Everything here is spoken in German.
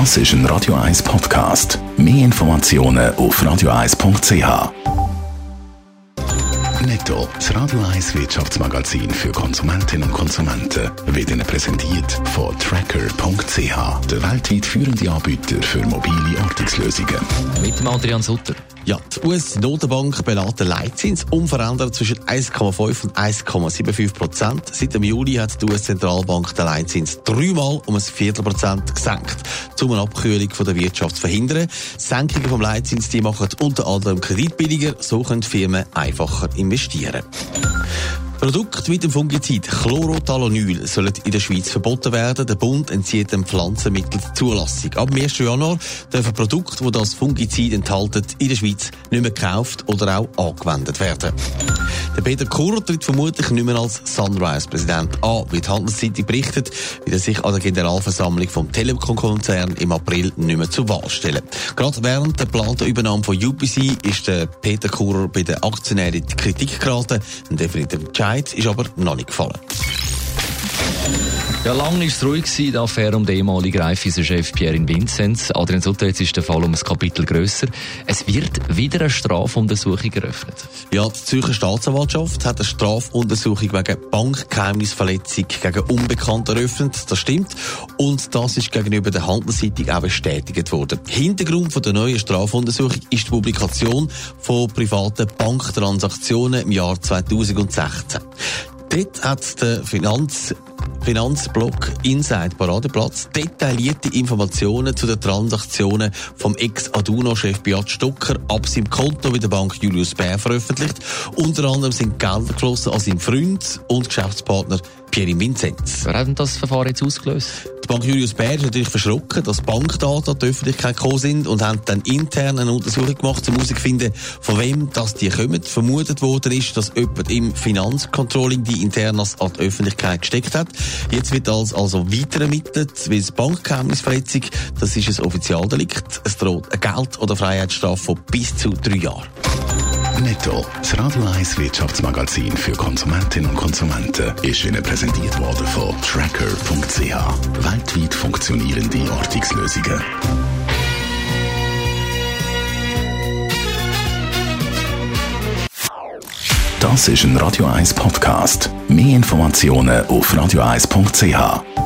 Das ist ein Radio 1 Podcast. Mehr Informationen auf radio1.ch. Netto, das Radio 1 Wirtschaftsmagazin für Konsumentinnen und Konsumenten, wird Ihnen präsentiert von Tracker.ch, der weltweit führende Anbieter für mobile Ortungslösungen. Mit dem Adrian Sutter. Ja, die US-Notenbank belässt den Leitzins unverändert zwischen 1,5 und 1,75 Prozent. Seit dem Juli hat die US-Zentralbank den Leitzins dreimal um ein Viertelprozent gesenkt, um eine Abkühlung der Wirtschaft zu verhindern. Senkungen vom Leitzins die machen unter anderem Kredit billiger, so können Firmen einfacher investieren. Produkte mit dem Fungizid Chlorothalonil sollen in der Schweiz verboten werden. Der Bund entzieht dem Pflanzenmittel die Zulassung. Ab dem 1. Januar dürfen Produkte, die das Fungizid enthalten, in der Schweiz nicht mehr gekauft oder auch angewendet werden. Der Peter Kurr tritt vermutlich nicht mehr als Sunrise-Präsident an, wie die Handelszeitung berichtet, weil er sich an der Generalversammlung vom Telekom-Konzern im April nicht mehr zur Wahl stellen. Gerade während der geplanten Übernahme von UPC ist der Peter Kurr bei den Aktionären in die Kritik geraten. Ein definitiver Entscheid ist aber noch nicht gefallen. Ja, lang war es ruhig der Affäre um den ehemaligen Raiffeisen-Chef Pierre Vinzenz. Adrian Sutter, jetzt ist der Fall um ein Kapitel grösser. Es wird wieder eine Strafuntersuchung eröffnet. Ja, die Zürcher Staatsanwaltschaft hat eine Strafuntersuchung wegen Bankgeheimnisverletzung gegen Unbekannte eröffnet. Das stimmt. Und das ist gegenüber der Handelszeitung auch bestätigt worden. Hintergrund von der neuen Strafuntersuchung ist die Publikation von privaten Banktransaktionen im Jahr 2016. Dort hat der Finanz Finanzblock Inside Paradeplatz detaillierte Informationen zu den Transaktionen vom Ex-Aduno-Chef Beat Stocker ab seinem Konto bei der Bank Julius Bär veröffentlicht. Unter anderem sind Gelder geflossen an seinen Freund und Geschäftspartner Pierre Vinzenz. Wer hat das Verfahren jetzt ausgelöst? Die Bank Julius Bär ist natürlich verschrocken, dass Bankdaten an die Öffentlichkeit gekommen sind und haben dann intern eine Untersuchung gemacht, um herauszufinden, von wem das die kommen. Vermutet worden ist, dass jemand im Finanzcontrolling die Internas an die Öffentlichkeit gesteckt hat. Jetzt wird das also weiter ermittelt, weil das Bankgeheimnisverletzung, das ist ein Offizialdelikt. Es droht eine Geld- oder Freiheitsstrafe von bis zu drei Jahren. Netto, das Radio 1 Wirtschaftsmagazin für Konsumentinnen und Konsumenten, ist Ihnen präsentiert worden von Tracker.ch. Weltweit funktionierende Ortungslösungen. Das ist ein Radio 1 Podcast. Mehr Informationen auf radio1.ch.